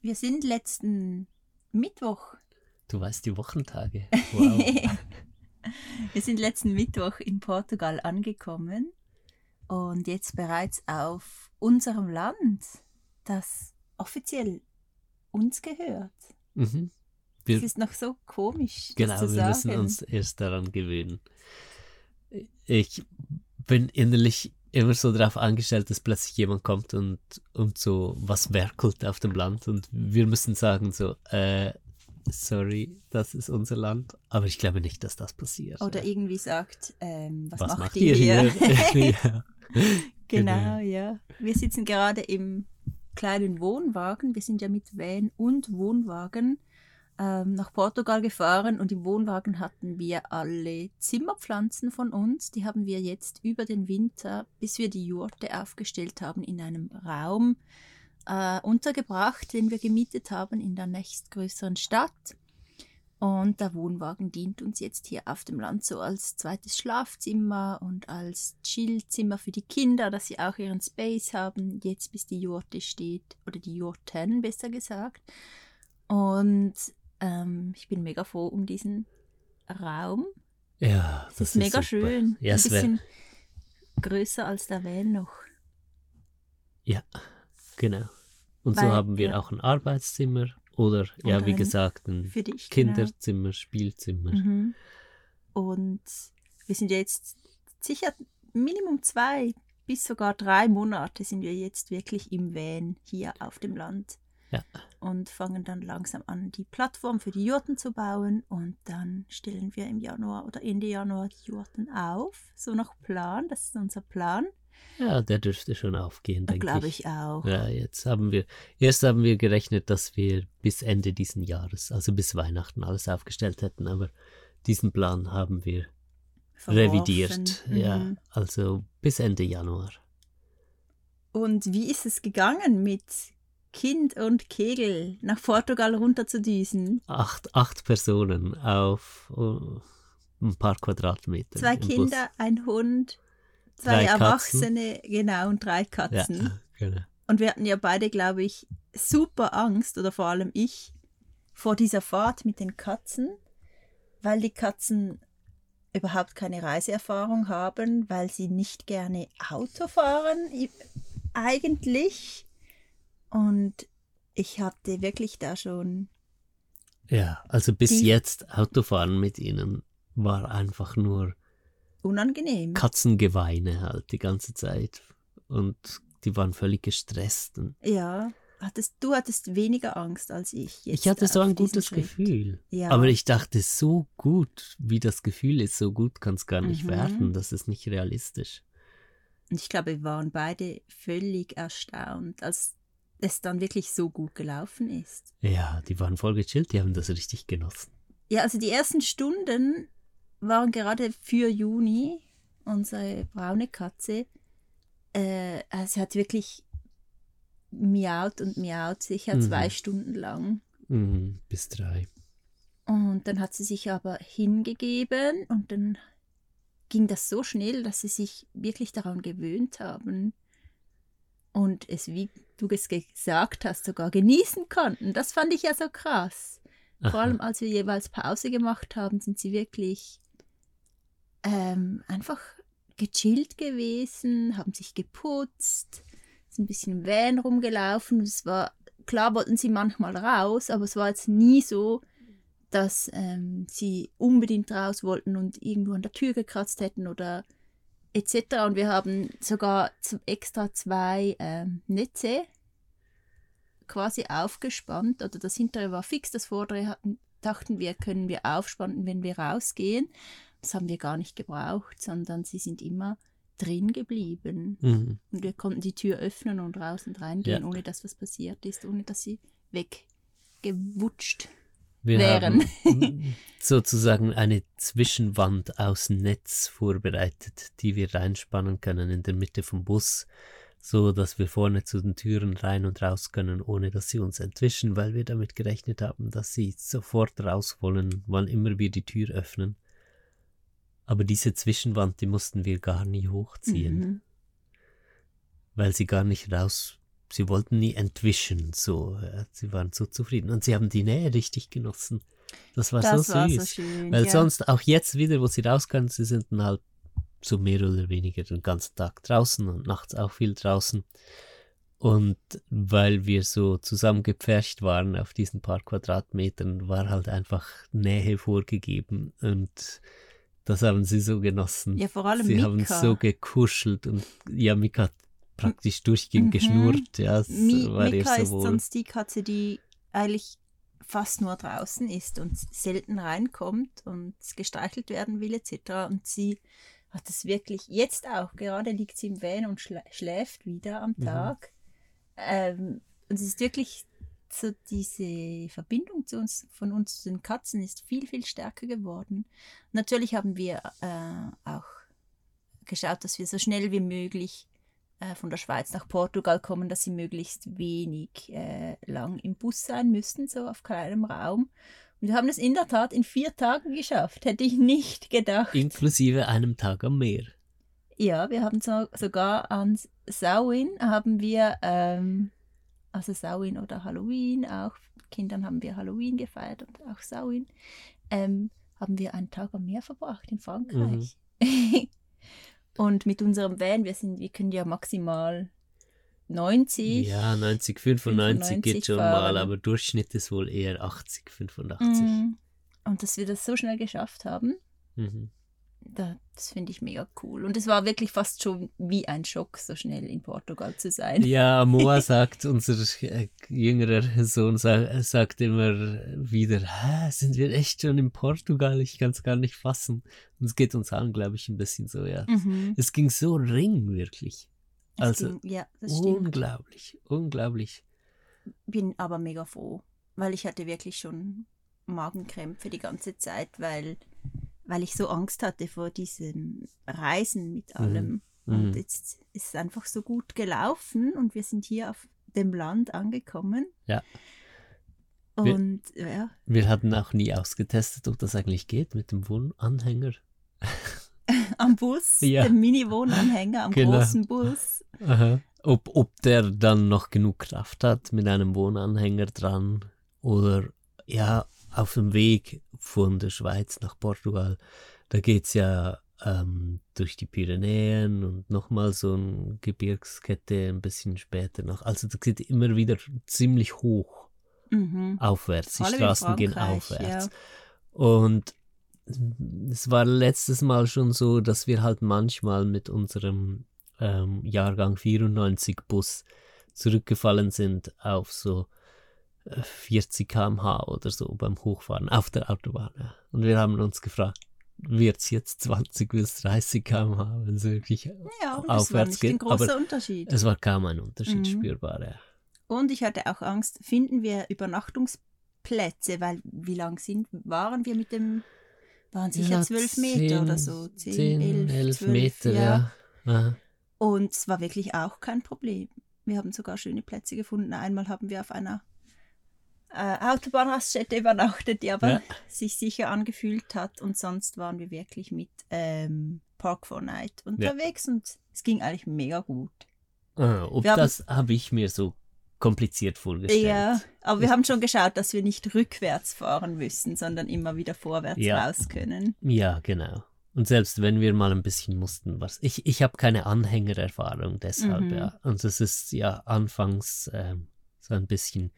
Wir sind letzten Mittwoch. Du weißt die Wochentage. Wow. wir sind letzten Mittwoch in Portugal angekommen und jetzt bereits auf unserem Land, das offiziell uns gehört. mhm. Es Wir, ist noch so komisch. genau, das zu wir sagen. müssen uns erst daran gewöhnen. Ich bin innerlich immer so darauf eingestellt, dass plötzlich jemand kommt und, und so was werkelt auf dem Land und wir müssen sagen so, äh, sorry, das ist unser Land, aber ich glaube nicht, dass das passiert. Oder irgendwie sagt, ähm, was, was macht, macht ihr hier? hier? ja. genau, ja. Wir sitzen gerade im kleinen Wohnwagen. Wir sind ja mit Van und Wohnwagen ähm, nach Portugal gefahren und im Wohnwagen hatten wir alle Zimmerpflanzen von uns. Die haben wir jetzt über den Winter, bis wir die Jurte aufgestellt haben, in einem Raum äh, untergebracht, den wir gemietet haben in der nächstgrößeren Stadt. Und der Wohnwagen dient uns jetzt hier auf dem Land so als zweites Schlafzimmer und als Chillzimmer für die Kinder, dass sie auch ihren Space haben, jetzt bis die Jurte steht, oder die Jurten besser gesagt. Und ähm, ich bin mega froh um diesen Raum. ja, das ist mega super. schön. Ja, Ein bisschen größer als der Van noch. ja, genau. Und so Weil- haben wir ja. auch ein Arbeitszimmer oder, ja, Oder wie gesagt, ein dich. genau. Kinderzimmer, Spielzimmer. Mhm. Und wir sind jetzt sicher Minimum zwei bis sogar drei Monate sind wir jetzt wirklich im Van hier auf dem Land. Ja. Und fangen dann langsam an, die Plattform für die Jurten zu bauen. Und dann stellen wir im Januar oder Ende Januar die Jurten auf. So nach Plan, das ist unser Plan. Ja, der dürfte schon aufgehen, denke Glaube ich. ich auch. Ja, jetzt haben wir, erst haben wir gerechnet, dass wir bis Ende diesen Jahres, also bis Weihnachten alles aufgestellt hätten, aber diesen Plan haben wir Verworfen. revidiert. Ja, Mhm. also bis Ende Januar. Und wie ist es gegangen mit Kind und Kegel nach Portugal runter zu düsen? Acht, acht Personen auf oh, ein paar Quadratmeter. Zwei im Bus. Kinder, ein Hund, zwei Drei Katzen. Erwachsene, genau, und drei Katzen. Ja, genau. Und wir hatten ja beide, glaube ich, super Angst, oder vor allem ich, vor dieser Fahrt mit den Katzen, weil die Katzen überhaupt keine Reiseerfahrung haben, weil sie nicht gerne Auto fahren, eigentlich. Und ich hatte wirklich da schon, Ja, also bis jetzt Autofahren mit ihnen war einfach nur unangenehm. Katzengeweine halt die ganze Zeit. Und die waren völlig gestresst. Ja, hattest, du hattest weniger Angst als ich. Jetzt ich hatte so ein gutes Schritt. Gefühl. Ja. Aber ich dachte, so gut, wie das Gefühl ist, so gut kann es gar nicht Mhm. werden. Das ist nicht realistisch. Und ich glaube, wir waren beide völlig erstaunt, als es dann wirklich so gut gelaufen ist. Ja, die waren voll gechillt, die haben das richtig genossen. Ja, also die ersten Stunden waren gerade für Juni, unsere braune Katze. Äh, also sie hat wirklich miaut und miaut, sicher Mhm. zwei Stunden lang. Mhm, bis drei. Und dann hat sie sich aber hingegeben und dann ging das so schnell, dass sie sich wirklich daran gewöhnt haben und es, wie du es gesagt hast, sogar genießen konnten. Das fand ich ja so krass. Vor Aha. allem, als wir jeweils Pause gemacht haben, sind sie wirklich ähm, einfach gechillt gewesen, haben sich geputzt, sind ein bisschen im Van rumgelaufen. Es war, klar wollten sie manchmal raus, aber es war jetzt nie so, dass ähm, sie unbedingt raus wollten und irgendwo an der Tür gekratzt hätten oder etc. Und wir haben sogar extra zwei ähm, Netze quasi aufgespannt. Oder das hintere war fix, das vordere hatten, dachten wir, können wir aufspannen, wenn wir rausgehen. Das haben wir gar nicht gebraucht, sondern sie sind immer drin geblieben. Mhm. Und wir konnten die Tür öffnen und raus und reingehen, Ja. ohne dass was passiert ist, ohne dass sie weggewutscht. Wir wären. haben sozusagen eine Zwischenwand aus Netz vorbereitet, die wir reinspannen können in der Mitte vom Bus, so dass wir vorne zu den Türen rein und raus können, ohne dass sie uns entwischen, weil wir damit gerechnet haben, dass sie sofort raus wollen, wann immer wir die Tür öffnen. Aber diese Zwischenwand, die mussten wir gar nie hochziehen, Mhm. weil sie gar nicht raus sie wollten nie entwischen, so. Ja. Sie waren so zufrieden und sie haben die Nähe richtig genossen. Das war Das so war süß. so schön. Weil ja. sonst, auch jetzt wieder, wo sie rauskamen, sie sind dann halt so mehr oder weniger den ganzen Tag draußen und nachts auch viel draußen. Und weil wir so zusammengepfercht waren auf diesen paar Quadratmetern, war halt einfach Nähe vorgegeben. Und das haben sie so genossen. ja, vor allem sie Mika. haben so gekuschelt und ja, Mika hat praktisch durchgehend Mhm. geschnurrt. Ja, es Mi war Mika so ist wohl. sonst die Katze, die eigentlich fast nur draußen ist und selten reinkommt und gestreichelt werden will etc. Und sie hat es wirklich, jetzt auch, gerade liegt sie im Van und schla schläft wieder am Mhm. Tag. Ähm, und es ist wirklich so diese Verbindung zu uns, von uns zu den Katzen ist viel, viel stärker geworden. Natürlich haben wir äh, auch geschaut, dass wir so schnell wie möglich äh, von der Schweiz nach Portugal kommen, dass sie möglichst wenig äh, lang im Bus sein müssten, so auf kleinem Raum. Und wir haben es in der Tat in vier Tagen geschafft. Hätte ich nicht gedacht. Inklusive einem Tag am Meer. Ja, wir haben so, sogar an Samhain haben wir, ähm, also Samhain oder Halloween, auch Kindern haben wir Halloween gefeiert und auch Samhain, ähm, haben wir einen Tag am Meer verbracht in Frankreich. und mit unserem Van, wir sind, wir können ja maximal 90. Ja, 90, 95 geht 95 schon fahren. mal, aber Durchschnitt ist wohl eher 80, 85. Mm. Und dass wir das so schnell geschafft haben, Mhm. Da, das finde ich mega cool. Und es war wirklich fast schon wie ein Schock, so schnell in Portugal zu sein. Ja, Moa sagt, unser äh, jüngerer Sohn sa sagt immer wieder, Hä, sind wir echt schon in Portugal? Ich kann es gar nicht fassen. Und es geht uns an, glaube ich, ein bisschen so, ja. Mhm. Es ging so ring, wirklich. Es Also, ging, ja, unglaublich, unglaublich. Bin aber mega froh, weil ich hatte wirklich schon Magenkrämpfe die ganze Zeit, weil, weil ich so Angst hatte vor diesem Reisen mit allem. Und Mhm. jetzt ist es einfach so gut gelaufen und wir sind hier auf dem Land angekommen. Ja. Wir- Und ja, Wir hatten auch nie ausgetestet, ob das eigentlich geht mit dem Wohnanhänger. am Bus, Ja. dem Mini-Wohnanhänger, am Genau. großen Bus. Aha. Ob, ob der dann noch genug Kraft hat mit einem Wohnanhänger dran oder ja, auf dem Weg von der Schweiz nach Portugal, da geht es ja ähm, durch die Pyrenäen und nochmal so eine Gebirgskette ein bisschen später noch. Also das geht immer wieder ziemlich hoch Mhm. aufwärts. Die in Straßen gehen aufwärts. ja. Und es war letztes Mal schon so, dass wir halt manchmal mit unserem ähm, Jahrgang 94 Bus zurückgefallen sind auf so 40 km/h oder so beim Hochfahren auf der Autobahn. Ja. Und wir haben uns gefragt, wird es jetzt 20 bis 30 km/h, wenn es wirklich Ja, das war aufwärts nicht geht? ein großer Aber Unterschied. es war kaum ein Unterschied Mhm. spürbar. Ja. Und ich hatte auch Angst, finden wir Übernachtungsplätze, weil wie lang sind, waren wir mit dem, waren sicher Ja, zwölf Meter oder so, zehn, 10, elf, 11 zwölf, Meter, ja. Aha. Und es war wirklich auch kein Problem. Wir haben sogar schöne Plätze gefunden. Einmal haben wir auf einer äh, Autobahnraststätte übernachtet, die aber Ja. sich sicher angefühlt hat. Und sonst waren wir wirklich mit ähm, Park for Night unterwegs und es ging eigentlich mega gut. Ah, ob Wir das habe ich mir so kompliziert vorgestellt. Ja, aber wir haben schon geschaut, dass wir nicht rückwärts fahren müssen, sondern immer wieder vorwärts Ja. raus können. Ja, genau. Und selbst wenn wir mal ein bisschen mussten, was ich, ich habe keine Anhängererfahrung deshalb, Mhm. ja. Und es ist ja anfangs ähm, so ein bisschen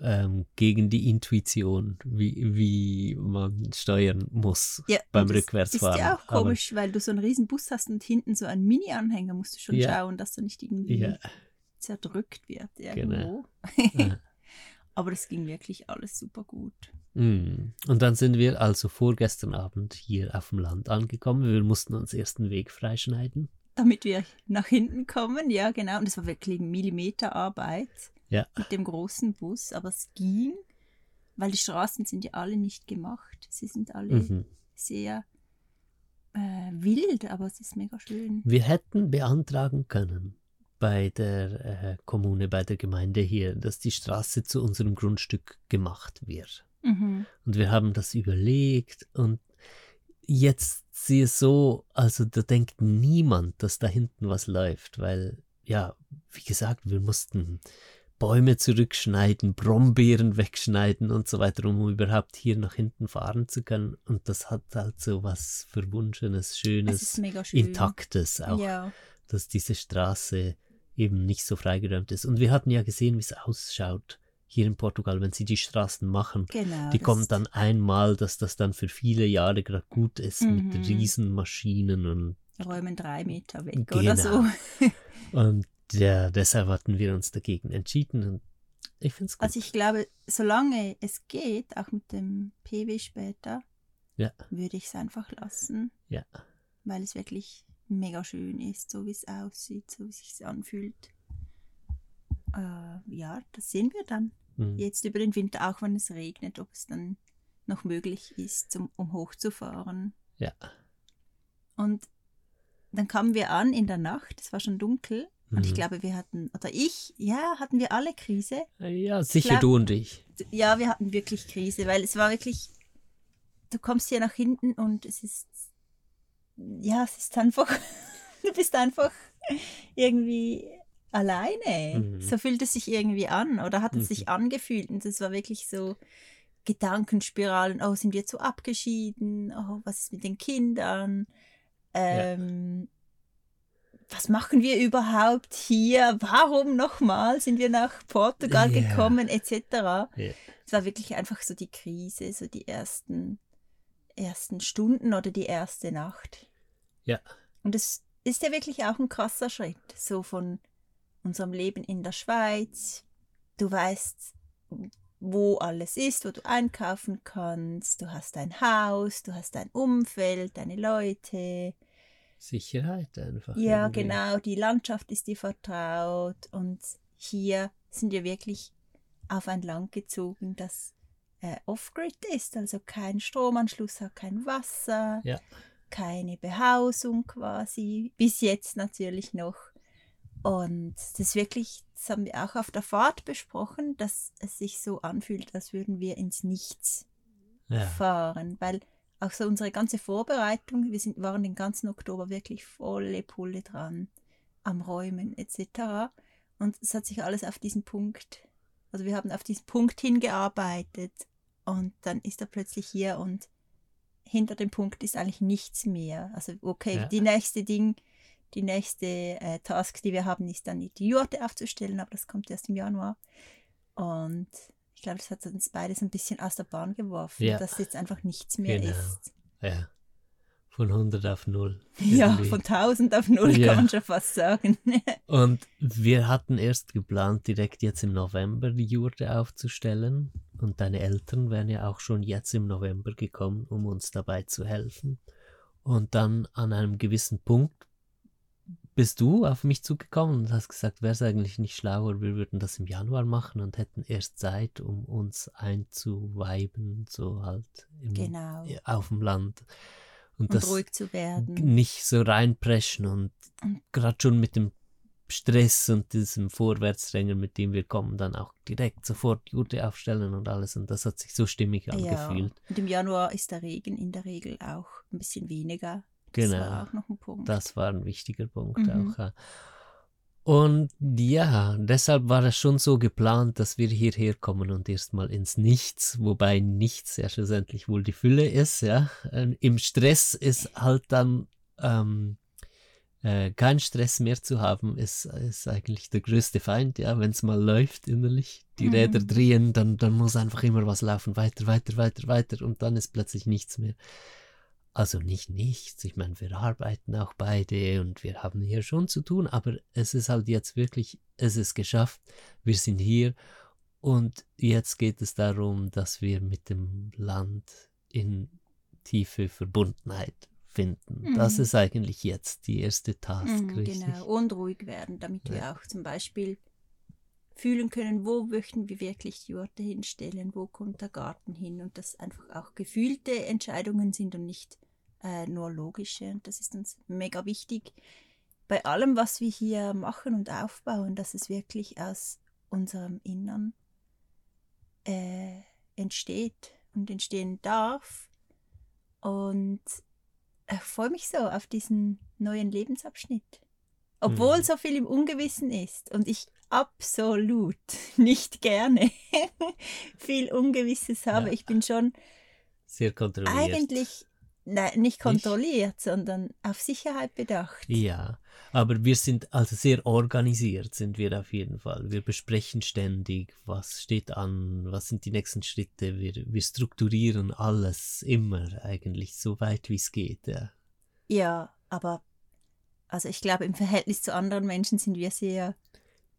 ähm, gegen die Intuition, wie, wie man steuern muss Ja, beim das Rückwärtsfahren. ist ja auch Aber- komisch, weil du so einen riesen Bus hast und hinten so einen Mini-Anhänger musst du schon Ja. schauen, dass du nicht irgendwie Ja, zerdrückt wird Genau. irgendwo. Ja. Aber das ging wirklich alles super gut. Mm. Und dann sind wir also vorgestern Abend hier auf dem Land angekommen. Wir mussten uns erst den Weg freischneiden. Damit wir nach hinten kommen, ja genau. Und es war wirklich Millimeterarbeit Ja. mit dem großen Bus, aber es ging, weil die Straßen sind ja alle nicht gemacht. Sie sind alle Mhm. sehr äh, wild, aber es ist mega schön. Wir hätten beantragen können bei der äh, Kommune, bei der Gemeinde hier, dass die Straße zu unserem Grundstück gemacht wird. Mhm. Und wir haben das überlegt und jetzt sehe es so, also da denkt niemand, dass da hinten was läuft, weil ja, wie gesagt, wir mussten Bäume zurückschneiden, Brombeeren wegschneiden und so weiter, um überhaupt hier nach hinten fahren zu können. Und das hat halt so was Verwunschenes, Schönes, schön. Intaktes auch, Ja, dass diese Straße eben nicht so freigeräumt ist. Und wir hatten ja gesehen, wie es ausschaut hier in Portugal, wenn sie die Straßen machen. genau. Die kommen dann einmal, dass das dann für viele Jahre gerade gut ist Mhm. mit Riesenmaschinen und räumen drei Meter weg Genau. oder so. Und ja, deshalb hatten wir uns dagegen entschieden und ich finde es gut. Also ich glaube, solange es geht, auch mit dem PW später, Ja. würde ich es einfach lassen, ja, weil es wirklich mega schön ist, so wie es aussieht, so wie es sich anfühlt. Äh, ja, das sehen wir dann. mhm. Jetzt über den Winter, auch wenn es regnet, ob es dann noch möglich ist, um, um hochzufahren. ja. Und dann kamen wir an in der Nacht, es war schon dunkel. Und ich Mhm. glaube, wir hatten, oder ich, ja, hatten wir alle Krise. Ja, sicher Klar. du und ich. Ja, wir hatten wirklich Krise, weil es war wirklich, du kommst hier nach hinten und es ist, ja, es ist einfach, du bist einfach irgendwie alleine. Mhm. So fühlt es sich irgendwie an oder hat es Mhm. sich angefühlt und es war wirklich so Gedankenspiralen, oh, sind wir zu abgeschieden, oh, was ist mit den Kindern, ähm, was machen wir überhaupt hier, warum nochmal sind wir nach Portugal Ja. gekommen, etc. Ja. Es war wirklich einfach so die Krise, so die ersten, ersten Stunden oder die erste Nacht. Ja. Und es ist ja wirklich auch ein krasser Schritt, so von unserem Leben in der Schweiz. Du weißt, wo alles ist, wo du einkaufen kannst. Du hast ein Haus, du hast dein Umfeld, deine Leute. Sicherheit einfach. Ja, irgendwie. genau, die Landschaft ist dir vertraut und hier sind wir wirklich auf ein Land gezogen, das äh, off-grid ist, also kein Stromanschluss hat, kein Wasser, Ja. keine Behausung quasi, bis jetzt natürlich noch. Und das ist wirklich, das haben wir auch auf der Fahrt besprochen, dass es sich so anfühlt, als würden wir ins Nichts Ja. fahren, weil auch so unsere ganze Vorbereitung, wir sind, waren den ganzen Oktober wirklich volle Pulle dran, am Räumen etc. Und es hat sich alles auf diesen Punkt, also wir haben auf diesen Punkt hingearbeitet und dann ist er plötzlich hier und hinter dem Punkt ist eigentlich nichts mehr. Also okay, Ja. die nächste Ding, die nächste äh, Task, die wir haben, ist dann die Jurte aufzustellen, aber das kommt erst im Januar. Und ich glaube, das hat uns beides ein bisschen aus der Bahn geworfen, Ja. dass jetzt einfach nichts mehr Genau. ist. ja. Von 100 auf 0. Ja, irgendwie. von 1000 auf 0 Ja. kann man schon fast sagen. Und wir hatten erst geplant, direkt jetzt im November die Jurte aufzustellen. Und deine Eltern wären ja auch schon jetzt im November gekommen, um uns dabei zu helfen. Und dann an einem gewissen Punkt bist du auf mich zugekommen und hast gesagt, wäre es eigentlich nicht schlauer, wir würden das im Januar machen und hätten erst Zeit, um uns einzuweiben, so halt im, genau. ja, auf dem Land. Und, Und das ruhig zu werden. nicht so reinpreschen und gerade schon mit dem Stress und diesem Vorwärtsdrängen, mit dem wir kommen, dann auch direkt sofort Jute aufstellen und alles. Und das hat sich so stimmig Ja. angefühlt. Und im Januar ist der Regen in der Regel auch ein bisschen weniger. Das Genau. war auch noch ein Punkt. Das war ein wichtiger Punkt Mhm. auch. Ja. Und ja, deshalb war es schon so geplant, dass wir hierher kommen und erstmal ins Nichts, wobei Nichts ja schlussendlich wohl die Fülle ist, ja. Ähm, Im Stress ist halt dann ähm, äh, kein Stress mehr zu haben, ist, ist eigentlich der größte Feind, ja, wenn es mal läuft innerlich. Die Mhm. Räder drehen, dann, dann muss einfach immer was laufen, weiter, weiter, weiter, weiter und dann ist plötzlich nichts mehr. Also nicht nichts. Ich meine, wir arbeiten auch beide und wir haben hier schon zu tun, aber es ist halt jetzt wirklich, es ist geschafft. Wir sind hier und jetzt geht es darum, dass wir mit dem Land in tiefe Verbundenheit finden. Das Mhm. ist eigentlich jetzt die erste Task, Mhm, richtig? genau, und ruhig werden, damit wir Ja. auch zum Beispiel fühlen können, wo möchten wir wirklich die Orte hinstellen, wo kommt der Garten hin und das einfach auch gefühlte Entscheidungen sind und nicht äh, nur logische. Und das ist uns mega wichtig bei allem, was wir hier machen und aufbauen, dass es wirklich aus unserem Innern äh, entsteht und entstehen darf. Und ich freue mich so auf diesen neuen Lebensabschnitt. Obwohl Mhm. so viel im Ungewissen ist und ich absolut nicht gerne viel Ungewisses habe. Ja. Ich bin schon Sehr kontrolliert. eigentlich nein, nicht kontrolliert, sondern auf Sicherheit bedacht. Ja, aber wir sind also sehr organisiert, sind wir auf jeden Fall. Wir besprechen ständig, was steht an, was sind die nächsten Schritte. Wir, wir strukturieren alles immer eigentlich so weit wie es geht. Ja. Ja, aber also ich glaube, im Verhältnis zu anderen Menschen sind wir sehr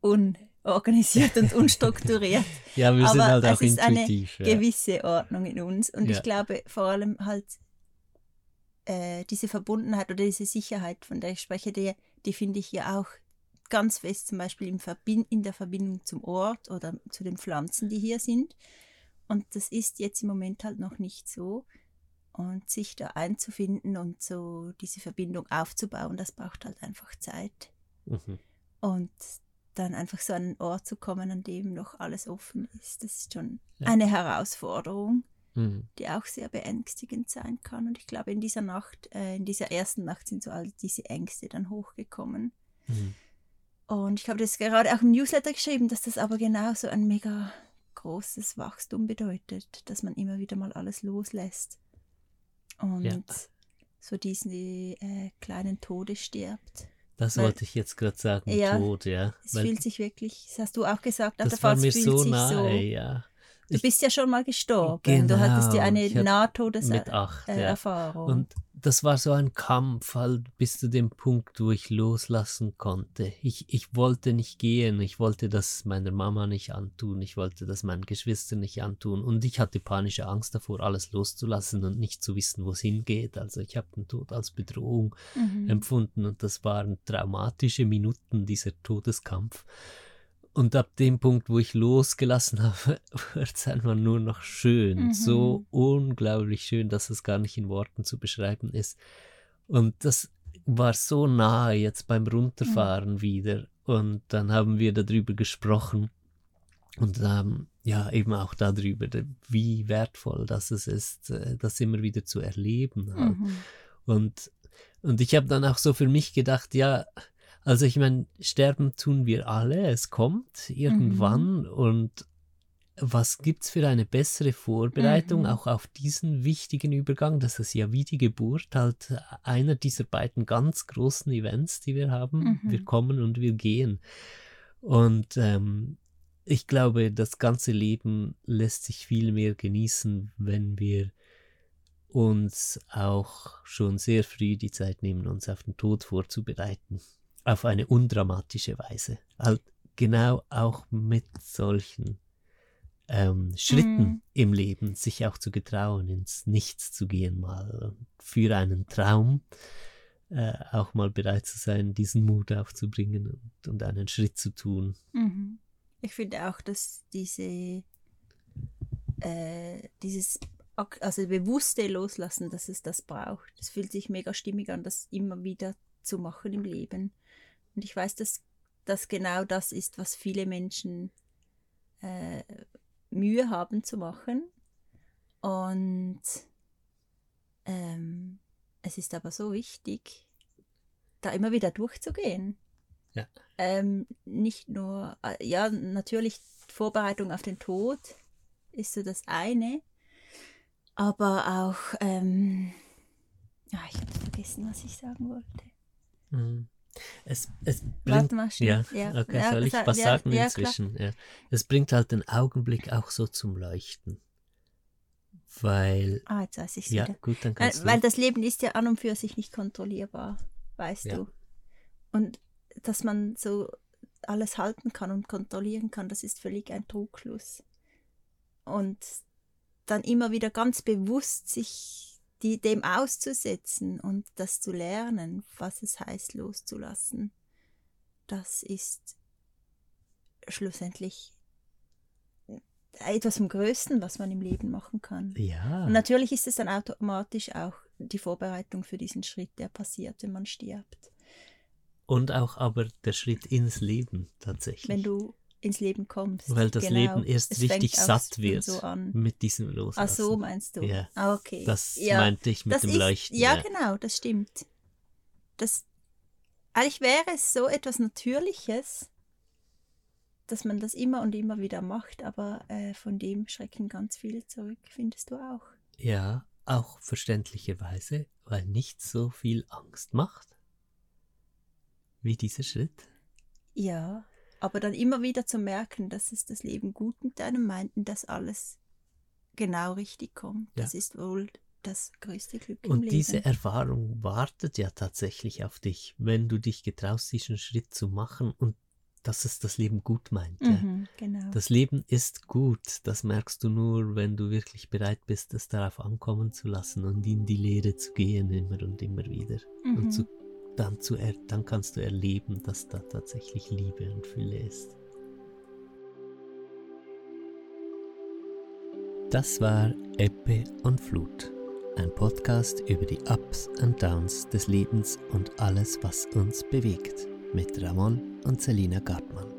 unorganisiert und unstrukturiert. Ja, wir sind Aber halt es auch ist eine intuitiv. ja. gewisse Ordnung in uns. Und Ja. ich glaube vor allem halt äh, diese Verbundenheit oder diese Sicherheit, von der ich spreche, die, die finde ich ja auch ganz fest zum Beispiel in der Verbindung zum Ort oder zu den Pflanzen, die hier sind. Und das ist jetzt im Moment halt noch nicht so. Und sich da einzufinden und so diese Verbindung aufzubauen, das braucht halt einfach Zeit. Mhm. Und dann einfach so an einen Ort zu kommen, an dem noch alles offen ist, das ist schon Ja. eine Herausforderung, Mhm. die auch sehr beängstigend sein kann. Und ich glaube, in dieser Nacht, äh, in dieser ersten Nacht sind so all diese Ängste dann hochgekommen. Mhm. Und ich habe das gerade auch im Newsletter geschrieben, dass das aber genau so ein mega großes Wachstum bedeutet, dass man immer wieder mal alles loslässt und Ja. so diesen äh, kleinen Tode stirbt. Das Weil- wollte ich jetzt gerade sagen, Ja, Tod, ja. Es Weil fühlt sich wirklich, das hast du auch gesagt, das der war Fall, mir so nahe, so. ja. Du Ich- bist ja schon mal gestorben. du hattest ja Genau, eine Nahtodeserfahrung. Äh, ja. Und das war so ein Kampf halt bis zu dem Punkt, wo ich loslassen konnte. Ich, ich wollte nicht gehen, ich wollte das meiner Mama nicht antun, ich wollte das meinen Geschwistern nicht antun und ich hatte panische Angst davor, alles loszulassen und nicht zu wissen, wo es hingeht. Also ich habe den Tod als Bedrohung mhm. empfunden und das waren traumatische Minuten, dieser Todeskampf. Und ab dem Punkt, wo ich losgelassen habe, wird es einfach nur noch schön. Mhm. So unglaublich schön, dass es gar nicht in Worten zu beschreiben ist. Und das war so nahe jetzt beim Runterfahren Mhm. wieder. Und dann haben wir darüber gesprochen und ähm, ja, eben auch darüber, wie wertvoll das es ist, äh, das immer wieder zu erleben. Halt. Mhm. Und, und ich habe dann auch so für mich gedacht, ja, also ich meine, sterben tun wir alle, es kommt irgendwann und was gibt's für eine bessere Vorbereitung Mhm. auch auf diesen wichtigen Übergang? Das ist ja wie die Geburt, halt einer dieser beiden ganz großen Events, die wir haben. Mhm. Wir kommen und wir gehen. Und ähm, ich glaube, das ganze Leben lässt sich viel mehr genießen, wenn wir uns auch schon sehr früh die Zeit nehmen, uns auf den Tod vorzubereiten. Auf eine undramatische Weise. Halt genau auch mit solchen ähm, Schritten Mhm. im Leben, sich auch zu getrauen, ins Nichts zu gehen mal. Für einen Traum äh, auch mal bereit zu sein, diesen Mut aufzubringen und, und einen Schritt zu tun. Mhm. Ich finde auch, dass diese äh, dieses also bewusste Loslassen, dass es das braucht. Es fühlt sich mega stimmig an, das immer wieder zu machen im Leben. Und ich weiß, dass das genau das ist, was viele Menschen äh, Mühe haben zu machen. Und ähm, es ist aber so wichtig, da immer wieder durchzugehen. Ja. Ähm, nicht nur, äh, ja, natürlich Vorbereitung auf den Tod ist so das eine, aber auch, ähm, ah, ich habe vergessen, was ich sagen wollte. Mhm. Es, es bringt. Ja, Ja, okay, ja, soll ich was sagen ja, inzwischen? Ja. Es bringt halt den Augenblick auch so zum Leuchten. Weil, Ah, jetzt weiß ich ja, wieder. gut, dann Weil, kannst weil du. das Leben ist ja an und für sich nicht kontrollierbar, weißt du. Und dass man so alles halten kann und kontrollieren kann, das ist völlig ein Trugschluss. Und dann immer wieder ganz bewusst sich die, dem auszusetzen und das zu lernen, was es heißt, loszulassen, das ist schlussendlich etwas vom Größten, was man im Leben machen kann. Ja, Und natürlich ist es dann automatisch auch die Vorbereitung für diesen Schritt, der passiert, wenn man stirbt. und auch aber der Schritt ins Leben tatsächlich. Wenn du ins Leben kommst. Weil das genau. Leben erst Es richtig satt wird So an. mit diesem Ach Loslassen. so, meinst du? Ja. Ah, okay. Das ja, meinte ich mit das dem ist, Leuchten. Ja, genau, das stimmt. Das eigentlich wäre es so etwas Natürliches, dass man das immer und immer wieder macht, aber äh, von dem schrecken ganz viele zurück, findest du auch? Ja, auch verständlicherweise, weil nichts so viel Angst macht wie dieser Schritt. Ja, aber dann immer wieder zu merken, dass es das Leben gut mit einem meint und dass alles genau richtig kommt. Ja. Das ist wohl das größte Glück im Und Leben. diese Erfahrung wartet ja tatsächlich auf dich, wenn du dich getraust, diesen Schritt zu machen und dass es das Leben gut meint. Mhm, genau. Das Leben ist gut, das merkst du nur, wenn du wirklich bereit bist, es darauf ankommen zu lassen und in die Lehre zu gehen, immer und immer wieder. Mhm. Und zu, dann, zu er, dann kannst du erleben, dass da tatsächlich Liebe und Fülle ist. Das war Ebbe und Flut, ein Podcast über die Ups und Downs des Lebens und alles, was uns bewegt, mit Ramon und Selina Gartmann.